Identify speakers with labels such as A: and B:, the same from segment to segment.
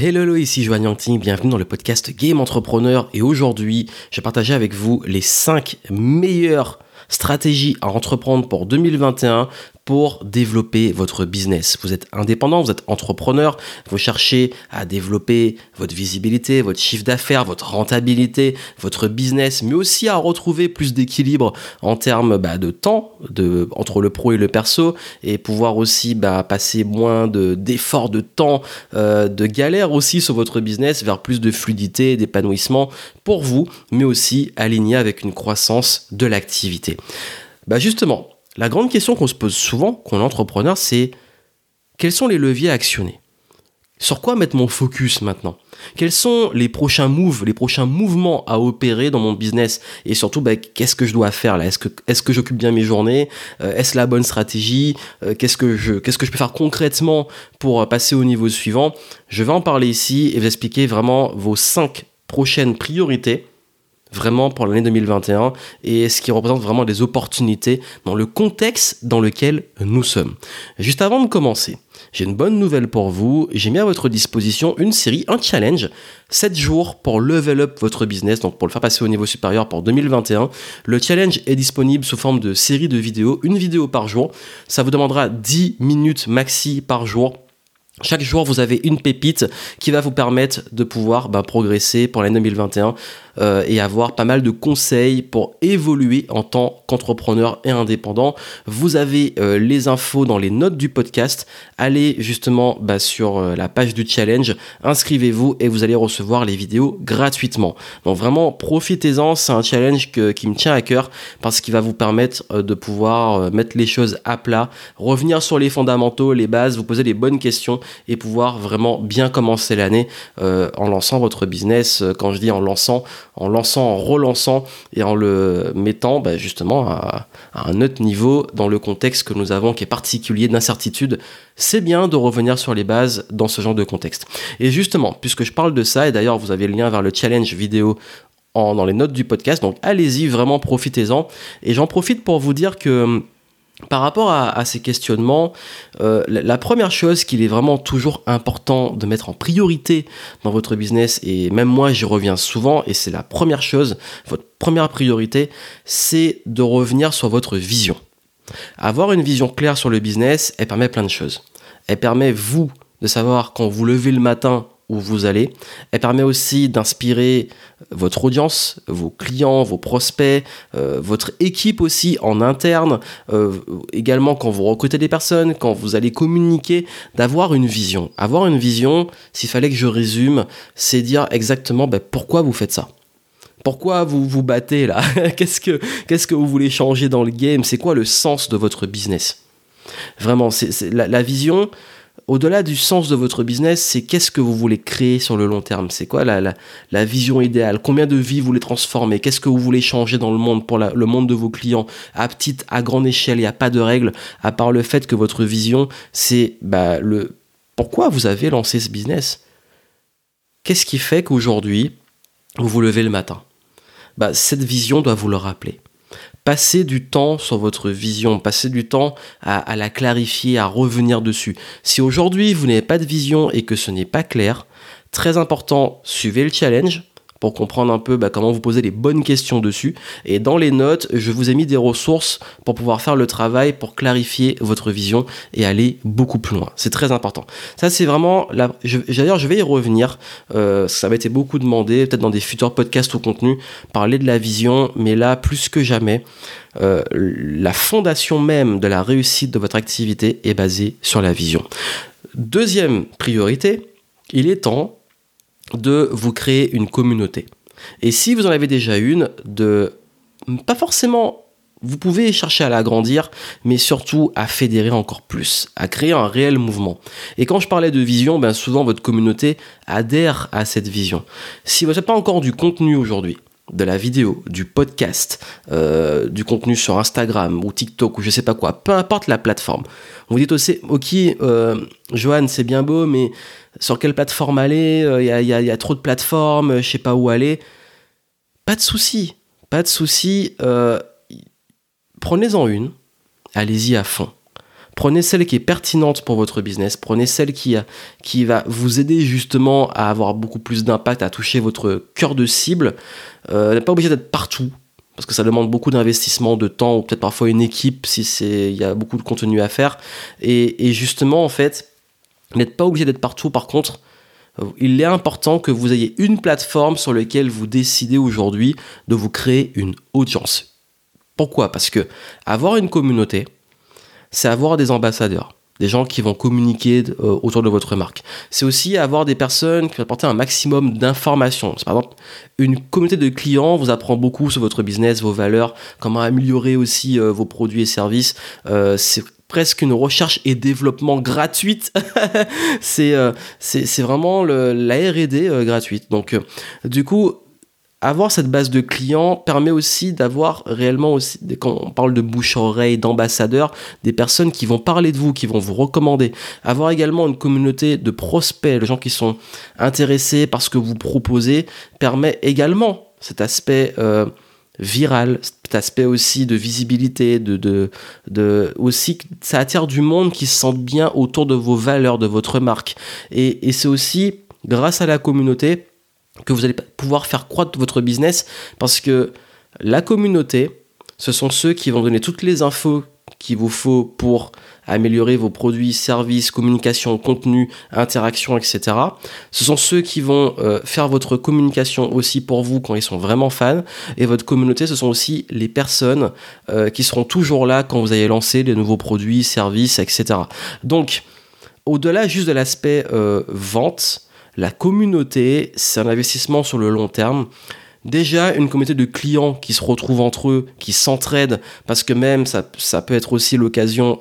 A: Hello, hello, ici Joanne Yangting, bienvenue dans le podcast Game Entrepreneur. Et aujourd'hui, je vais partager avec vous les 5 meilleures stratégies à entreprendre pour 2021 pour développer votre business. Vous êtes indépendant, vous êtes entrepreneur, vous cherchez à développer votre visibilité, votre chiffre d'affaires, votre rentabilité, votre business, mais aussi à retrouver plus d'équilibre en termes bah, de temps de, entre le pro et le perso et pouvoir aussi bah, passer moins d'efforts de, temps, euh, de galère aussi sur votre business vers plus de fluidité, d'épanouissement pour vous, mais aussi aligné avec une croissance de l'activité. Bah justement, la grande question qu'on se pose souvent quand on est entrepreneur, c'est quels sont les leviers à actionner? Sur quoi mettre mon focus maintenant? Quels sont les prochains moves, les prochains mouvements à opérer dans mon business? Et surtout, bah, qu'est-ce que je dois faire là? Est-ce que, est que j'occupe bien mes journées? Euh, Est-ce la bonne stratégie? Euh, qu'est-ce, que je, qu'est-ce que je peux faire concrètement pour euh, passer au niveau suivant? Je vais en parler ici et vous expliquer vraiment vos cinq prochaines priorités vraiment pour l'année 2021 et ce qui représente vraiment des opportunités dans le contexte dans lequel nous sommes. Juste avant de commencer, j'ai une bonne nouvelle pour vous. J'ai mis à votre disposition une série, un challenge, 7 jours pour level up votre business, donc pour le faire passer au niveau supérieur pour 2021. Le challenge est disponible sous forme de série de vidéos, une vidéo par jour. Ça vous demandera 10 minutes maxi par jour chaque jour, vous avez une pépite qui va vous permettre de pouvoir bah, progresser pour l'année 2021 euh, et avoir pas mal de conseils pour évoluer en tant qu'entrepreneur et indépendant. Vous avez euh, les infos dans les notes du podcast. Allez justement bah, sur euh, la page du challenge, inscrivez-vous et vous allez recevoir les vidéos gratuitement. Donc vraiment, profitez-en. C'est un challenge qui me tient à cœur parce qu'il va vous permettre de pouvoir mettre les choses à plat, revenir sur les fondamentaux, les bases, vous poser les bonnes questions et pouvoir vraiment bien commencer l'année en lançant votre business. Quand je dis en lançant, en lançant, en relançant et en le mettant bah, justement à, un autre niveau dans le contexte que nous avons qui est particulier d'incertitude. C'est bien de revenir sur les bases dans ce genre de contexte. Et justement, puisque je parle de ça, et d'ailleurs vous avez le lien vers le challenge vidéo dans les notes du podcast, donc allez-y, vraiment profitez-en. Et j'en profite pour vous dire que par rapport à, ces questionnements, euh, la, première chose qu'il est vraiment toujours important de mettre en priorité dans votre business, et même moi j'y reviens souvent, et c'est la première chose, votre première priorité, c'est de revenir sur votre vision. Avoir une vision claire sur le business, elle permet plein de choses. Elle permet, vous, de savoir quand vous levez le matin où vous allez. Elle permet aussi d'inspirer votre audience, vos clients, vos prospects, euh, votre équipe aussi en interne, euh, également quand vous recrutez des personnes, quand vous allez communiquer, d'avoir une vision. Avoir une vision, s'il fallait que je résume, c'est dire exactement ben, pourquoi vous faites ça. Pourquoi vous vous battez là? Qu'est-ce, que, qu'est-ce que vous voulez changer dans le game? C'est quoi le sens de votre business? Vraiment, c'est, la vision, au-delà du sens de votre business, c'est qu'est-ce que vous voulez créer sur le long terme? C'est quoi la, vision idéale? Combien de vies vous voulez transformer? Qu'est-ce que vous voulez changer dans le monde pour le monde de vos clients À petite, à grande échelle, il n'y a pas de règle, à part le fait que votre vision, c'est bah, le pourquoi vous avez lancé ce business? Qu'est-ce qui fait qu'aujourd'hui, vous vous levez le matin? Bah, Cette vision doit vous le rappeler. Passez du temps sur votre vision, passez du temps à, la clarifier, à revenir dessus. Si aujourd'hui vous n'avez pas de vision et que ce n'est pas clair, très important, suivez le challenge, pour comprendre un peu bah, comment vous poser les bonnes questions dessus. Et dans les notes, je vous ai mis des ressources pour pouvoir faire le travail, pour clarifier votre vision et aller beaucoup plus loin. C'est très important. Ça, c'est vraiment... La... D'ailleurs, je vais y revenir. Euh, ça m'a été beaucoup demandé, peut-être dans des futurs podcasts ou contenus, parler de la vision. Mais là, plus que jamais, euh, la fondation même de la réussite de votre activité est basée sur la vision. Deuxième priorité, il est temps de vous créer une communauté. Et si vous en avez déjà une, de pas forcément vous pouvez chercher à l'agrandir, mais surtout à fédérer encore plus, à créer un réel mouvement. Et quand je parlais de vision, ben souvent votre communauté adhère à cette vision. Si vous n'avez pas encore du contenu aujourd'hui, de la vidéo, du podcast, euh, du contenu sur Instagram ou TikTok ou je sais pas quoi, peu importe la plateforme. Vous dites aussi, ok, euh, Johan, c'est bien beau, mais sur quelle plateforme aller Il euh, y, a, trop de plateformes, je sais pas où aller. Pas de souci, pas de souci. Prenez-en une, allez-y à fond. Prenez celle qui est pertinente pour votre business. Prenez celle qui, va vous aider justement à avoir beaucoup plus d'impact, à toucher votre cœur de cible. Euh, n'est pas obligé d'être partout parce que ça demande beaucoup d'investissement, de temps, ou peut-être parfois une équipe si il y a beaucoup de contenu à faire. Et justement, en fait, n'êtes pas obligé d'être partout. Par contre, il est important que vous ayez une plateforme sur laquelle vous décidez aujourd'hui de vous créer une audience. Pourquoi? Parce que avoir une communauté, c'est avoir des ambassadeurs, des gens qui vont communiquer euh, autour de votre marque. C'est aussi avoir des personnes qui vont apporter un maximum d'informations. Par exemple, une communauté de clients vous apprend beaucoup sur votre business, vos valeurs, comment améliorer aussi euh, vos produits et services. Euh, c'est presque une recherche et développement gratuite. c'est c'est vraiment le, la R&D gratuite. Donc du coup, avoir cette base de clients permet aussi d'avoir réellement aussi, quand on parle de bouche-oreille, d'ambassadeurs, des personnes qui vont parler de vous, qui vont vous recommander. Avoir également une communauté de prospects, de gens qui sont intéressés par ce que vous proposez, permet également cet aspect euh, viral, cet aspect aussi de visibilité, de, de, de aussi ça attire du monde qui se sente bien autour de vos valeurs, de votre marque. Et, et c'est aussi grâce à la communauté que vous allez pouvoir faire croître votre business parce que la communauté, ce sont ceux qui vont donner toutes les infos qu'il vous faut pour améliorer vos produits, services, communication, contenu, interaction, etc. Ce sont ceux qui vont euh, faire votre communication aussi pour vous quand ils sont vraiment fans. Et votre communauté, ce sont aussi les personnes euh, qui seront toujours là quand vous allez lancer les nouveaux produits, services, etc. Donc, au-delà juste de l'aspect euh, vente, la communauté, c'est un investissement sur le long terme. Déjà, une communauté de clients qui se retrouvent entre eux, qui s'entraident, parce que même ça, peut être aussi l'occasion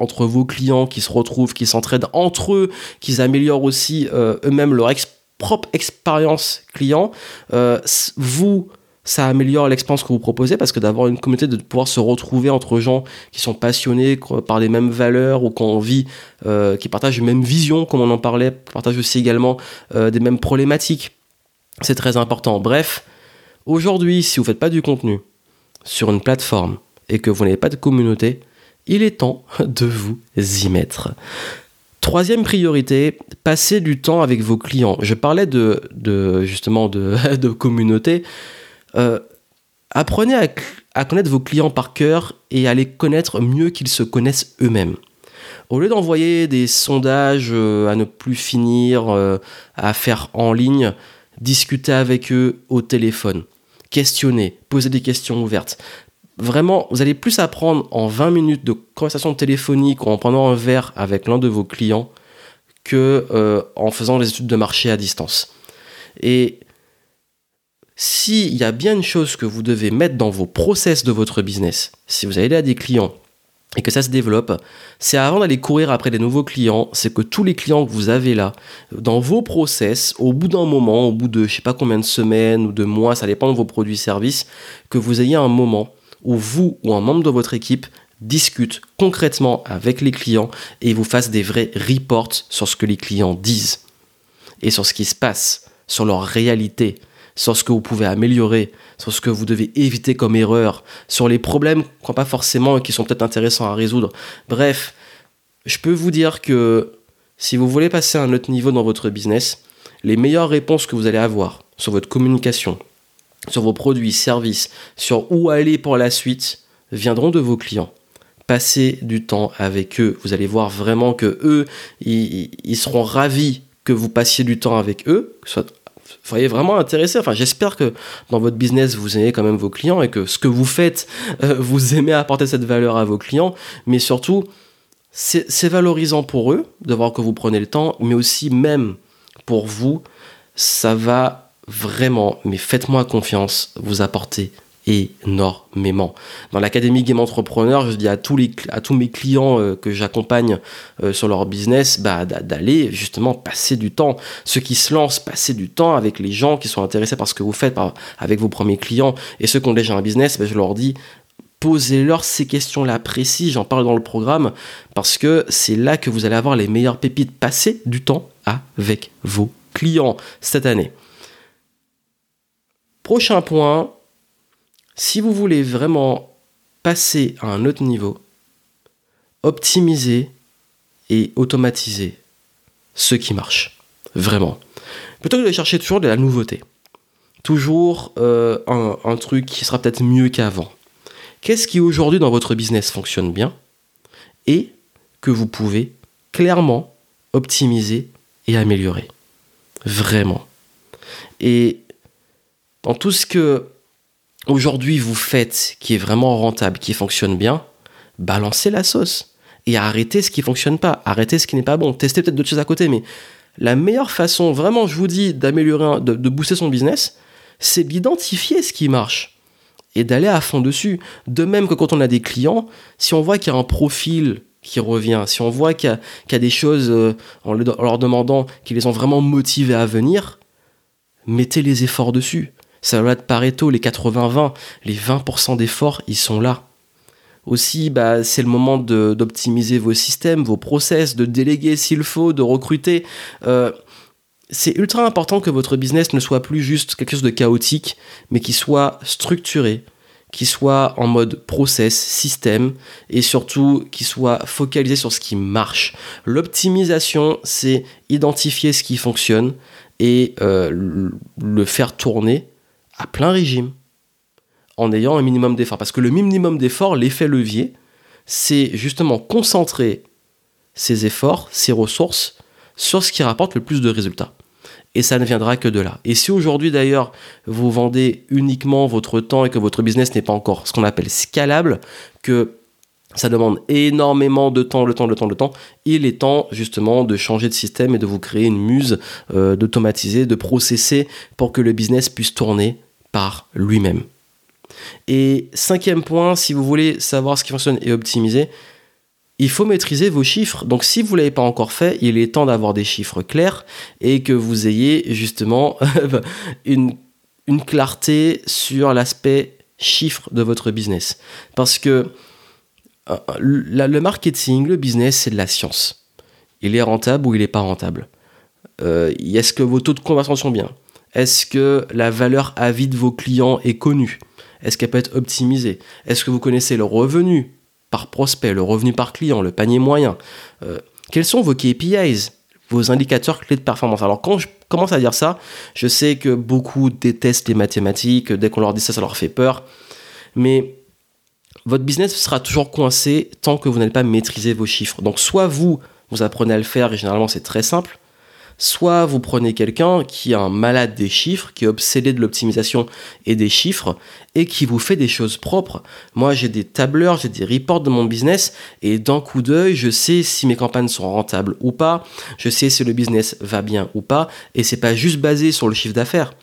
A: entre vos clients qui se retrouvent, qui s'entraident entre eux, qu'ils améliorent aussi euh, eux-mêmes leur propre expérience client. Euh, vous, ça améliore l'expérience que vous proposez parce que d'avoir une communauté, de pouvoir se retrouver entre gens qui sont passionnés par les mêmes valeurs ou qu'on vit, euh, qui partagent une même vision, comme on en parlait, partagent aussi également des mêmes problématiques. C'est très important. Bref, aujourd'hui, si vous ne faites pas du contenu sur une plateforme et que vous n'avez pas de communauté, il est temps de vous y mettre. Troisième priorité, passer du temps avec vos clients. Je parlais de, justement de, communauté. Euh, apprenez à, connaître vos clients par cœur et à les connaître mieux qu'ils se connaissent eux-mêmes. Au lieu d'envoyer des sondages euh, à ne plus finir, euh, à faire en ligne, discutez avec eux au téléphone, questionnez, posez des questions ouvertes. Vraiment, vous allez plus apprendre en 20 minutes de conversation téléphonique ou en prenant un verre avec l'un de vos clients que en faisant des études de marché à distance. Et s'il y a bien une chose que vous devez mettre dans vos process de votre business, si vous allez à des clients et que ça se développe, c'est avant d'aller courir après des nouveaux clients, c'est que tous les clients que vous avez là, dans vos process, au bout d'un moment, au bout de je sais pas combien de semaines ou de mois, ça dépend de vos produits et services, que vous ayez un moment où vous ou un membre de votre équipe discute concrètement avec les clients et vous fasse des vrais reports sur ce que les clients disent et sur ce qui se passe, sur leur réalité, sur ce que vous pouvez améliorer, sur ce que vous devez éviter comme erreur, sur les problèmes qui pas forcément et qui sont peut-être intéressants à résoudre. Bref, je peux vous dire que si vous voulez passer à un autre niveau dans votre business, les meilleures réponses que vous allez avoir sur votre communication, sur vos produits, services, sur où aller pour la suite, viendront de vos clients. Passez du temps avec eux. Vous allez voir vraiment que eux, ils, ils seront ravis que vous passiez du temps avec eux, soyez vraiment intéressé. Enfin, j'espère que dans votre business, vous aimez quand même vos clients et que ce que vous faites, euh, vous aimez apporter cette valeur à vos clients. Mais surtout, c'est valorisant pour eux de voir que vous prenez le temps, mais aussi même pour vous, ça va vraiment, mais faites-moi confiance, vous apporter énormément. Dans l'académie Game Entrepreneur, je dis à tous, les, à tous mes clients euh, que j'accompagne euh, sur leur business bah, d'aller justement passer du temps. Ceux qui se lancent, passer du temps avec les gens qui sont intéressés par ce que vous faites avec vos premiers clients. Et ceux qui ont déjà un business, bah, je leur dis posez-leur ces questions-là précises, j'en parle dans le programme, parce que c'est là que vous allez avoir les meilleures pépites. Passez du temps avec vos clients cette année. Prochain point, si vous voulez vraiment passer à un autre niveau, optimiser et automatiser ce qui marche. Vraiment. Plutôt que de chercher toujours de la nouveauté. Toujours euh, un, un truc qui sera peut-être mieux qu'avant. Qu'est-ce qui aujourd'hui dans votre business fonctionne bien et que vous pouvez clairement optimiser et améliorer? Vraiment. Et dans tout ce que aujourd'hui vous faites qui est vraiment rentable, qui fonctionne bien, balancez la sauce et arrêtez ce qui fonctionne pas, arrêtez ce qui n'est pas bon, testez peut-être d'autres choses à côté, mais la meilleure façon, vraiment, je vous dis, d'améliorer, de, booster son business, c'est d'identifier ce qui marche et d'aller à fond dessus. De même que quand on a des clients, si on voit qu'il y a un profil qui revient, si on voit qu'il y, a des choses euh, en, leur demandant qu'ils les ont vraiment motivés à venir, mettez les efforts dessus. Ça va être Pareto, les 80-20, les 20% d'efforts, ils sont là. Aussi, bah, c'est le moment d'optimiser vos systèmes, vos process, de déléguer s'il faut, de recruter. Euh, c'est ultra important que votre business ne soit plus juste quelque chose de chaotique, mais qui soit structuré, qui soit en mode process, système, et surtout qui soit focalisé sur ce qui marche. L'optimisation, c'est identifier ce qui fonctionne et euh, le faire tourner à plein régime, en ayant un minimum d'effort. Parce que le minimum d'effort, l'effet levier, c'est justement concentrer ses efforts, ses ressources sur ce qui rapporte le plus de résultats et ça ne viendra que de là. Et si aujourd'hui d'ailleurs vous vendez uniquement votre temps et que votre business n'est pas encore ce qu'on appelle scalable, que ça demande énormément de temps, le temps, le temps, le temps. Il est temps justement de changer de système et de vous créer une muse, euh, d'automatiser, de processer pour que le business puisse tourner par lui-même. Et cinquième point, si vous voulez savoir ce qui fonctionne et optimiser, il faut maîtriser vos chiffres. Donc si vous ne l'avez pas encore fait, il est temps d'avoir des chiffres clairs et que vous ayez justement une, clarté sur l'aspect chiffre de votre business. Parce que euh, le marketing, le business, c'est de la science. Il est rentable ou il n'est pas rentable. Euh, Est-ce que vos taux de conversion sont bien? Est-ce que la valeur à vie de vos clients est connue? Est-ce qu'elle peut être optimisée? Est-ce que vous connaissez le revenu par prospect, le revenu par client, le panier moyen? Euh, quels sont vos KPIs, vos indicateurs clés de performance? Alors quand je commence à dire ça, je sais que beaucoup détestent les mathématiques, dès qu'on leur dit ça, ça leur fait peur. Mais votre business sera toujours coincé tant que vous n'allez pas maîtriser vos chiffres. Donc soit vous, vous apprenez à le faire, et généralement c'est très simple, Soit vous prenez quelqu'un qui est un malade des chiffres, qui est obsédé de l'optimisation et des chiffres, et qui vous fait des choses propres. Moi, j'ai des tableurs, j'ai des reports de mon business, et d'un coup d'œil, je sais si mes campagnes sont rentables ou pas, je sais si le business va bien ou pas, et c'est pas juste basé sur le chiffre d'affaires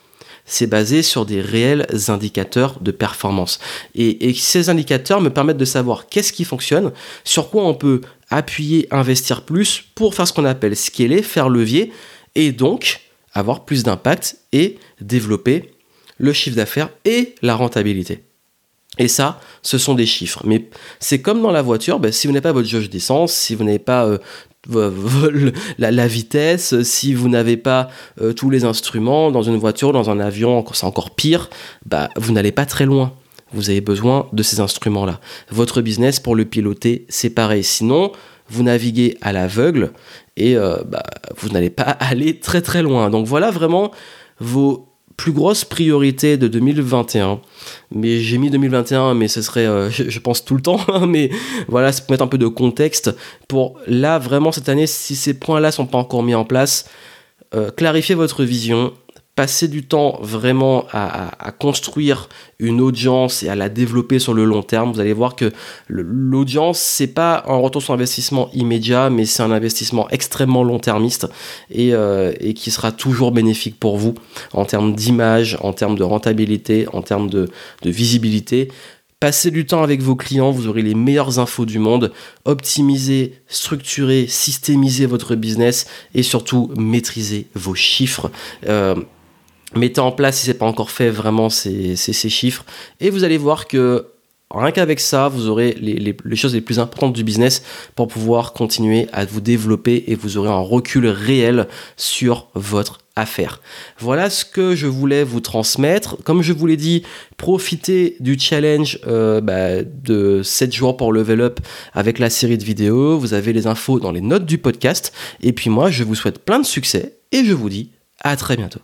A: c'est basé sur des réels indicateurs de performance. Et, ces indicateurs me permettent de savoir qu'est-ce qui fonctionne, sur quoi on peut appuyer, investir plus pour faire ce qu'on appelle scaler, faire levier, et donc avoir plus d'impact et développer le chiffre d'affaires et la rentabilité. Et ça, ce sont des chiffres. Mais c'est comme dans la voiture, ben, si vous n'avez pas votre jauge d'essence, si vous n'avez pas euh, la, vitesse, si vous n'avez pas euh, tous les instruments dans une voiture, dans un avion, c'est encore pire, bah, vous n'allez pas très loin. Vous avez besoin de ces instruments-là. Votre business, pour le piloter, c'est pareil. Sinon, vous naviguez à l'aveugle et euh, bah, vous n'allez pas aller très très loin. Donc voilà vraiment vos plus grosse priorité de 2021. Mais j'ai mis 2021, mais ce serait, euh, je, pense, tout le temps. mais voilà, c'est pour mettre un peu de contexte. Pour là, vraiment, cette année, si ces points-là sont pas encore mis en place, euh, clarifiez votre vision, passer du temps vraiment à, construire une audience et à la développer sur le long terme, vous allez voir que l'audience, c'est pas un retour sur investissement immédiat, mais c'est un investissement extrêmement long-termiste euh, et, qui sera toujours bénéfique pour vous en termes d'image, en termes de rentabilité, en termes de, visibilité. Passez du temps avec vos clients, vous aurez les meilleures infos du monde. Optimisez, structurez, systémisez votre business et surtout maîtrisez vos chiffres. Euh, mettez en place, si ce n'est pas encore fait, vraiment ces, chiffres. Et vous allez voir que Rien qu'avec ça, vous aurez les, choses les plus importantes du business pour pouvoir continuer à vous développer et vous aurez un recul réel sur votre affaire. Voilà ce que je voulais vous transmettre. Comme je vous l'ai dit, profitez du challenge euh, bah, de 7 jours pour level up avec la série de vidéos. Vous avez les infos dans les notes du podcast. Et puis moi, je vous souhaite plein de succès et je vous dis à très bientôt.